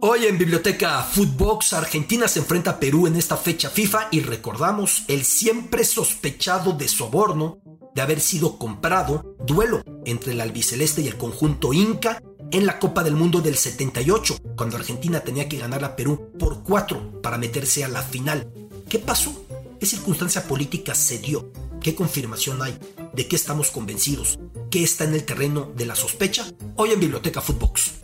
Hoy en Biblioteca Footbox, Argentina se enfrenta a Perú en esta fecha FIFA y recordamos el siempre sospechado de soborno de haber sido comprado duelo entre el albiceleste y el conjunto Inca en la Copa del Mundo del 78, cuando Argentina tenía que ganar a Perú por cuatro para meterse a la final. ¿Qué pasó? ¿Qué circunstancia política se dio? ¿Qué confirmación hay? ¿De qué estamos convencidos? ¿Qué está en el terreno de la sospecha? Hoy en Biblioteca Footbox.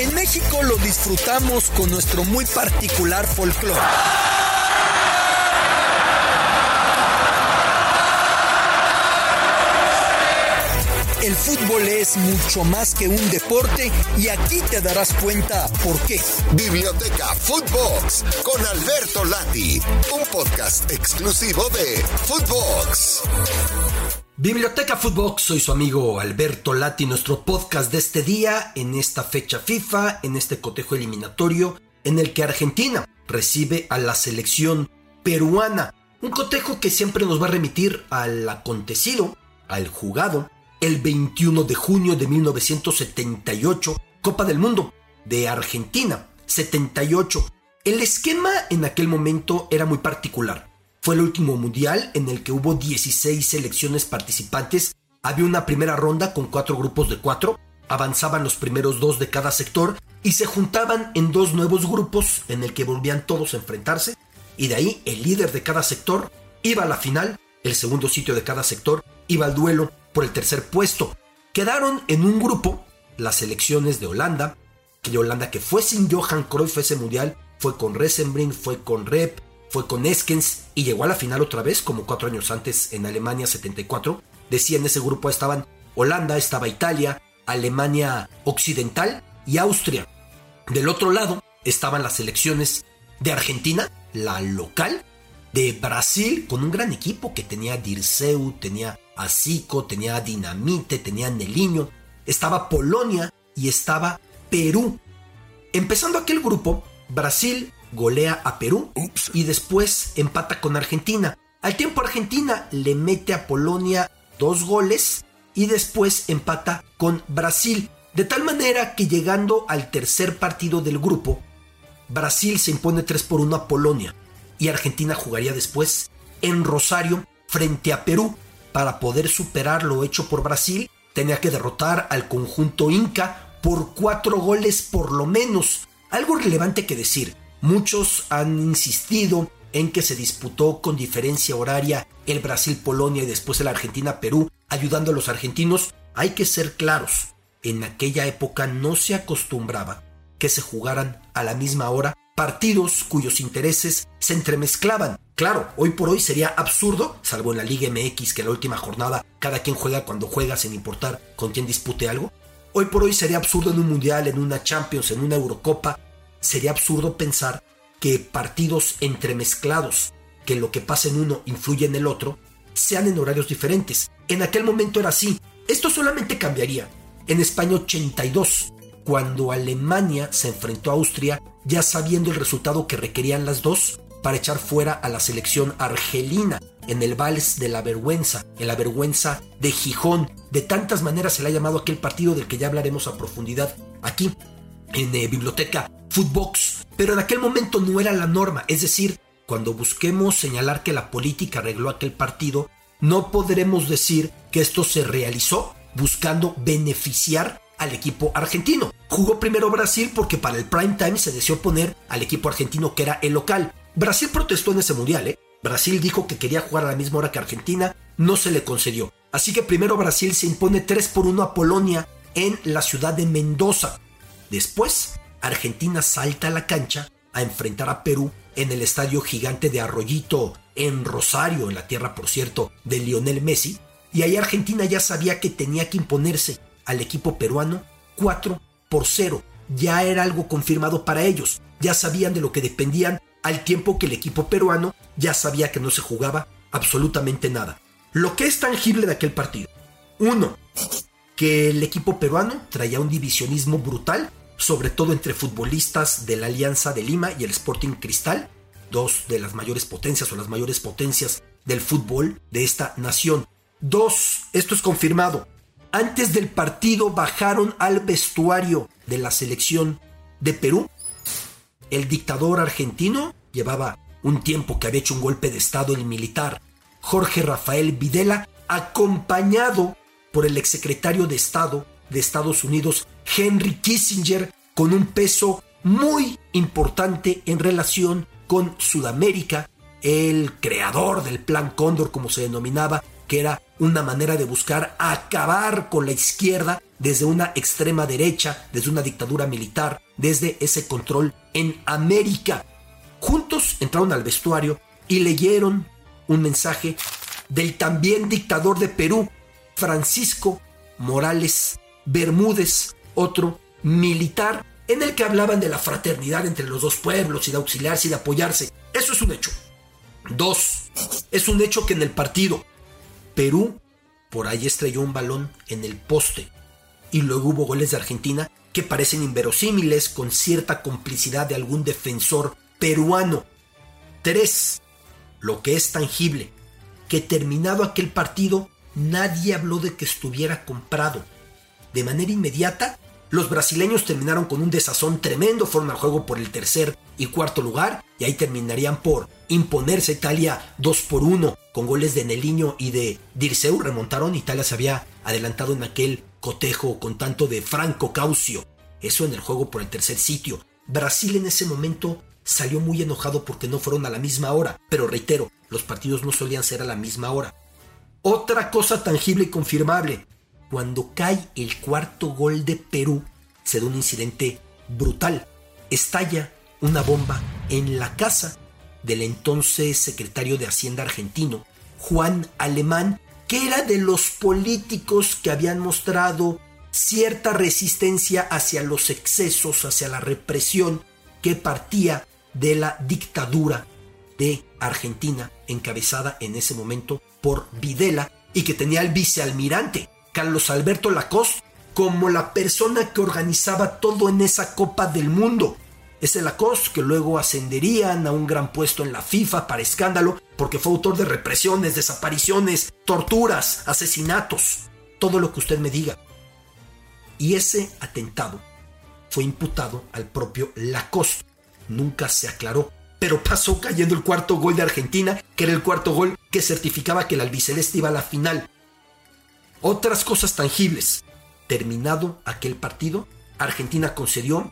En México lo disfrutamos con nuestro muy particular folclore. El fútbol es mucho más que un deporte y aquí te darás cuenta por qué. Biblioteca Footbox con Alberto Lati, un podcast exclusivo de Footbox. Biblioteca Footbox, soy su amigo Alberto Lati, nuestro podcast de este día, en esta fecha FIFA, en este cotejo eliminatorio, en el que Argentina recibe a la selección peruana. Un cotejo que siempre nos va a remitir al acontecido, al jugado, el 21 de junio de 1978, Copa del Mundo de Argentina, 78. El esquema en aquel momento era muy particular. Fue el último mundial en el que hubo 16 selecciones participantes. Había una primera ronda con cuatro grupos de cuatro, avanzaban los primeros dos de cada sector y se juntaban en dos nuevos grupos en el que volvían todos a enfrentarse y de ahí el líder de cada sector iba a la final, el segundo sitio de cada sector iba al duelo por el tercer puesto. Quedaron en un grupo las selecciones de Holanda, que Holanda que fue sin Johan Cruyff ese mundial, fue con Resenbrink, fue con Rep, fue con Eskens y llegó a la final otra vez, como cuatro años antes en Alemania 74. Decía en ese grupo estaban Holanda, estaba Italia, Alemania Occidental y Austria. Del otro lado estaban las selecciones de Argentina, la local, de Brasil, con un gran equipo que tenía Dirceu, tenía Asico, tenía Dinamite, tenía Neliño, estaba Polonia y estaba Perú. Empezando aquel grupo, Brasil golea a Perú y después empata con Argentina. Al tiempo Argentina le mete a Polonia dos goles y después empata con Brasil. De tal manera que llegando al tercer partido del grupo, Brasil se impone 3 por 1 a Polonia y Argentina jugaría después en Rosario frente a Perú. Para poder superar lo hecho por Brasil, tenía que derrotar al conjunto inca por cuatro goles por lo menos. Algo relevante que decir, muchos han insistido en que se disputó con diferencia horaria el Brasil-Polonia y después el Argentina-Perú, ayudando a los argentinos. Hay que ser claros, en aquella época no se acostumbraba que se jugaran a la misma hora partidos cuyos intereses se entremezclaban. Claro, hoy por hoy sería absurdo, salvo en la Liga MX que en la última jornada cada quien juega cuando juega sin importar con quién dispute algo. Hoy por hoy sería absurdo en un Mundial, en una Champions, en una Eurocopa. Sería absurdo pensar que partidos entremezclados, que lo que pasa en uno influye en el otro, sean en horarios diferentes. En aquel momento era así. Esto solamente cambiaría en España 82, cuando Alemania se enfrentó a Austria ya sabiendo el resultado que requerían las dos para echar fuera a la selección argelina en el vals de la vergüenza, en la vergüenza de Gijón. De tantas maneras se le ha llamado aquel partido del que ya hablaremos a profundidad aquí en eh, Biblioteca Footbox. Pero en aquel momento no era la norma, es decir, cuando busquemos señalar que la política arregló aquel partido, no podremos decir que esto se realizó buscando beneficiar al equipo argentino. Jugó primero Brasil porque para el prime time se deseó poner al equipo argentino que era el local. Brasil protestó en ese mundial, ¿eh? Brasil dijo que quería jugar a la misma hora que Argentina, no se le concedió. Así que primero Brasil se impone 3 por 1 a Polonia en la ciudad de Mendoza. Después, Argentina salta a la cancha a enfrentar a Perú en el estadio gigante de Arroyito en Rosario, en la tierra, por cierto, de Lionel Messi. Y ahí Argentina ya sabía que tenía que imponerse al equipo peruano 4 por 0. ya era algo confirmado para ellos. Ya sabían de lo que dependían al tiempo que el equipo peruano ya sabía que no se jugaba absolutamente nada. Lo que es tangible de aquel partido. Uno, que el equipo peruano traía un divisionismo brutal, sobre todo entre futbolistas de la Alianza de Lima y el Sporting Cristal, dos de las mayores potencias o las mayores potencias del fútbol de esta nación. Dos, esto es confirmado. Antes del partido bajaron al vestuario de la selección de Perú. El dictador argentino llevaba un tiempo que había hecho un golpe de Estado el militar Jorge Rafael Videla, acompañado por el exsecretario de Estado de Estados Unidos, Henry Kissinger, con un peso muy importante en relación con Sudamérica, el creador del Plan Cóndor, como se denominaba, que era una manera de buscar acabar con la izquierda desde una extrema derecha, desde una dictadura militar, desde ese control en América. Juntos entraron al vestuario y leyeron un mensaje del también dictador de Perú, Francisco Morales Bermúdez, otro militar, en el que hablaban de la fraternidad entre los dos pueblos y de auxiliarse y de apoyarse. Eso es un hecho. Dos, es un hecho que en el partido Perú por ahí estrelló un balón en el poste y luego hubo goles de Argentina que parecen inverosímiles con cierta complicidad de algún defensor peruano. 3. Lo que es tangible, que terminado aquel partido nadie habló de que estuviera comprado. De manera inmediata, los brasileños terminaron con un desazón tremendo, fueron al juego por el tercer y cuarto lugar y ahí terminarían por imponerse Italia 2 por 1 con goles de Neliño y de Dirceu. Remontaron, Italia se había adelantado en aquel cotejo con tanto de Franco Caucio. Eso en el juego por el tercer sitio. Brasil en ese momento salió muy enojado porque no fueron a la misma hora, pero reitero, los partidos no solían ser a la misma hora. Otra cosa tangible y confirmable, cuando cae el cuarto gol de Perú, se da un incidente brutal. Estalla una bomba en la casa del entonces secretario de Hacienda argentino, Juan Alemán, que era de los políticos que habían mostrado cierta resistencia hacia los excesos, hacia la represión que partía de la dictadura de Argentina, encabezada en ese momento por Videla, y que tenía al vicealmirante Carlos Alberto Lacoste como la persona que organizaba todo en esa Copa del Mundo. Ese Lacoste que luego ascenderían a un gran puesto en la FIFA para escándalo porque fue autor de represiones, desapariciones, torturas, asesinatos, todo lo que usted me diga. Y ese atentado fue imputado al propio Lacoste. Nunca se aclaró, pero pasó cayendo el cuarto gol de Argentina, que era el cuarto gol que certificaba que el albiceleste iba a la final. Otras cosas tangibles. Terminado aquel partido, Argentina concedió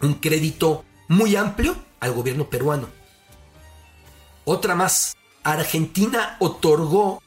un crédito muy amplio al gobierno peruano. Otra más. Argentina otorgó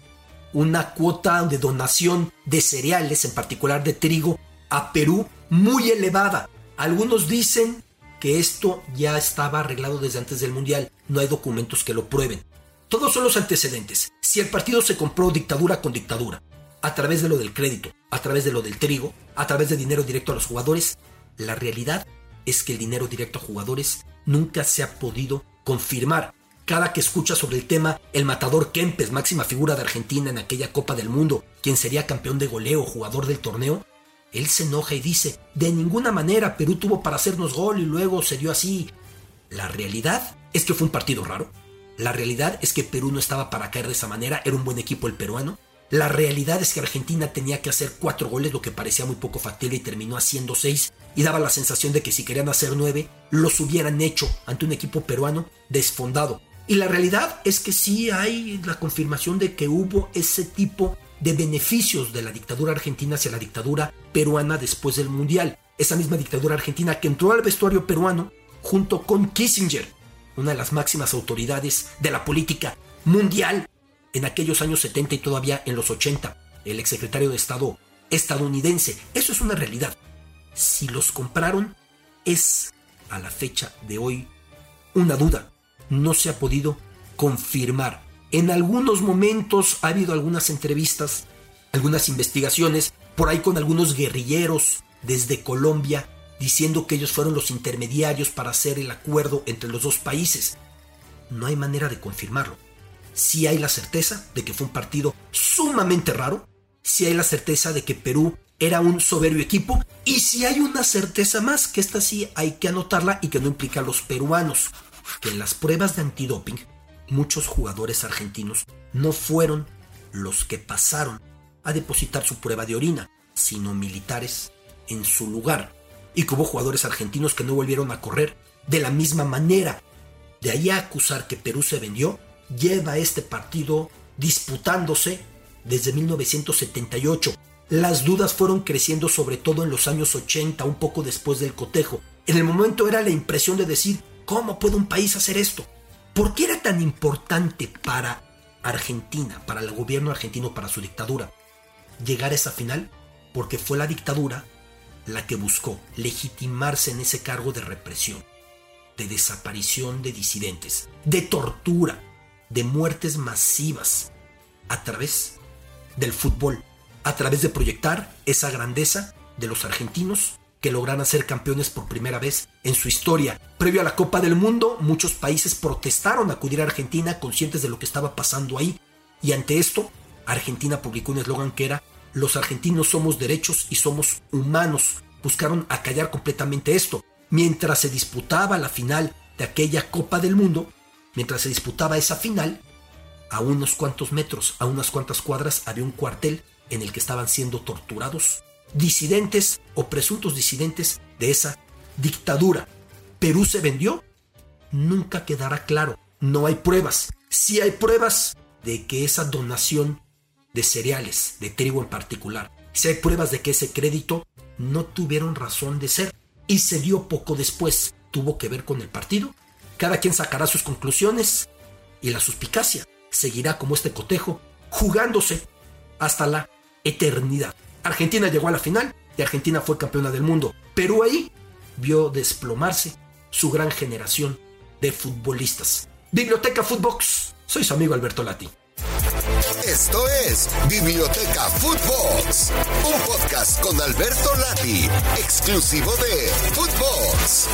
una cuota de donación de cereales, en particular de trigo, a Perú muy elevada. Algunos dicen que esto ya estaba arreglado desde antes del Mundial. No hay documentos que lo prueben. Todos son los antecedentes. Si el partido se compró dictadura con dictadura, a través de lo del crédito, a través de lo del trigo, a través de dinero directo a los jugadores, la realidad es que el dinero directo a jugadores nunca se ha podido confirmar. Cada que escucha sobre el tema, el matador Kempes, máxima figura de Argentina en aquella Copa del Mundo, quien sería campeón de goleo, jugador del torneo, él se enoja y dice, de ninguna manera Perú tuvo para hacernos gol y luego se dio así. La realidad es que fue un partido raro. La realidad es que Perú no estaba para caer de esa manera, era un buen equipo el peruano. La realidad es que Argentina tenía que hacer cuatro goles, lo que parecía muy poco factible y terminó haciendo seis, y daba la sensación de que si querían hacer nueve, los hubieran hecho ante un equipo peruano desfondado. Y la realidad es que sí hay la confirmación de que hubo ese tipo de beneficios de la dictadura argentina hacia la dictadura peruana después del Mundial. Esa misma dictadura argentina que entró al vestuario peruano junto con Kissinger, una de las máximas autoridades de la política mundial en aquellos años 70 y todavía en los 80, el exsecretario de Estado estadounidense. Eso es una realidad. Si los compraron, es a la fecha de hoy una duda. No se ha podido confirmar. En algunos momentos ha habido algunas entrevistas, algunas investigaciones, por ahí con algunos guerrilleros desde Colombia, diciendo que ellos fueron los intermediarios para hacer el acuerdo entre los dos países. No hay manera de confirmarlo. Si hay la certeza de que fue un partido sumamente raro, si hay la certeza de que Perú era un soberbio equipo y si hay una certeza más, que esta sí hay que anotarla y que no implica a los peruanos, que en las pruebas de antidoping muchos jugadores argentinos no fueron los que pasaron a depositar su prueba de orina, sino militares en su lugar. Y que hubo jugadores argentinos que no volvieron a correr de la misma manera. De ahí a acusar que Perú se vendió, lleva este partido disputándose desde 1978. Las dudas fueron creciendo sobre todo en los años 80, un poco después del cotejo. En el momento era la impresión de decir, ¿cómo puede un país hacer esto? ¿Por qué era tan importante para Argentina, para el gobierno argentino, para su dictadura, llegar a esa final? Porque fue la dictadura la que buscó legitimarse en ese cargo de represión, de desaparición de disidentes, de tortura, de muertes masivas, a través del fútbol, a través de proyectar esa grandeza de los argentinos que logran ser campeones por primera vez en su historia. Previo a la Copa del Mundo, muchos países protestaron a acudir a Argentina conscientes de lo que estaba pasando ahí. Y ante esto, Argentina publicó un eslogan que era Los argentinos somos derechos y somos humanos. Buscaron acallar completamente esto. Mientras se disputaba la final de aquella Copa del Mundo, mientras se disputaba esa final, a unos cuantos metros, a unas cuantas cuadras, había un cuartel en el que estaban siendo torturados disidentes o presuntos disidentes de esa dictadura. ¿Perú se vendió? Nunca quedará claro. No hay pruebas. Sí hay pruebas de que esa donación de cereales, de trigo en particular, si hay pruebas de que ese crédito no tuvieron razón de ser y se dio poco después. ¿Tuvo que ver con el partido? Cada quien sacará sus conclusiones y la suspicacia seguirá como este cotejo jugándose hasta la eternidad. Argentina llegó a la final y Argentina fue campeona del mundo. Perú ahí vio desplomarse su gran generación de futbolistas. Biblioteca Footbox. Soy su amigo Alberto Lati. Esto es Biblioteca Footbox, un podcast con Alberto Lati, exclusivo de Footbox.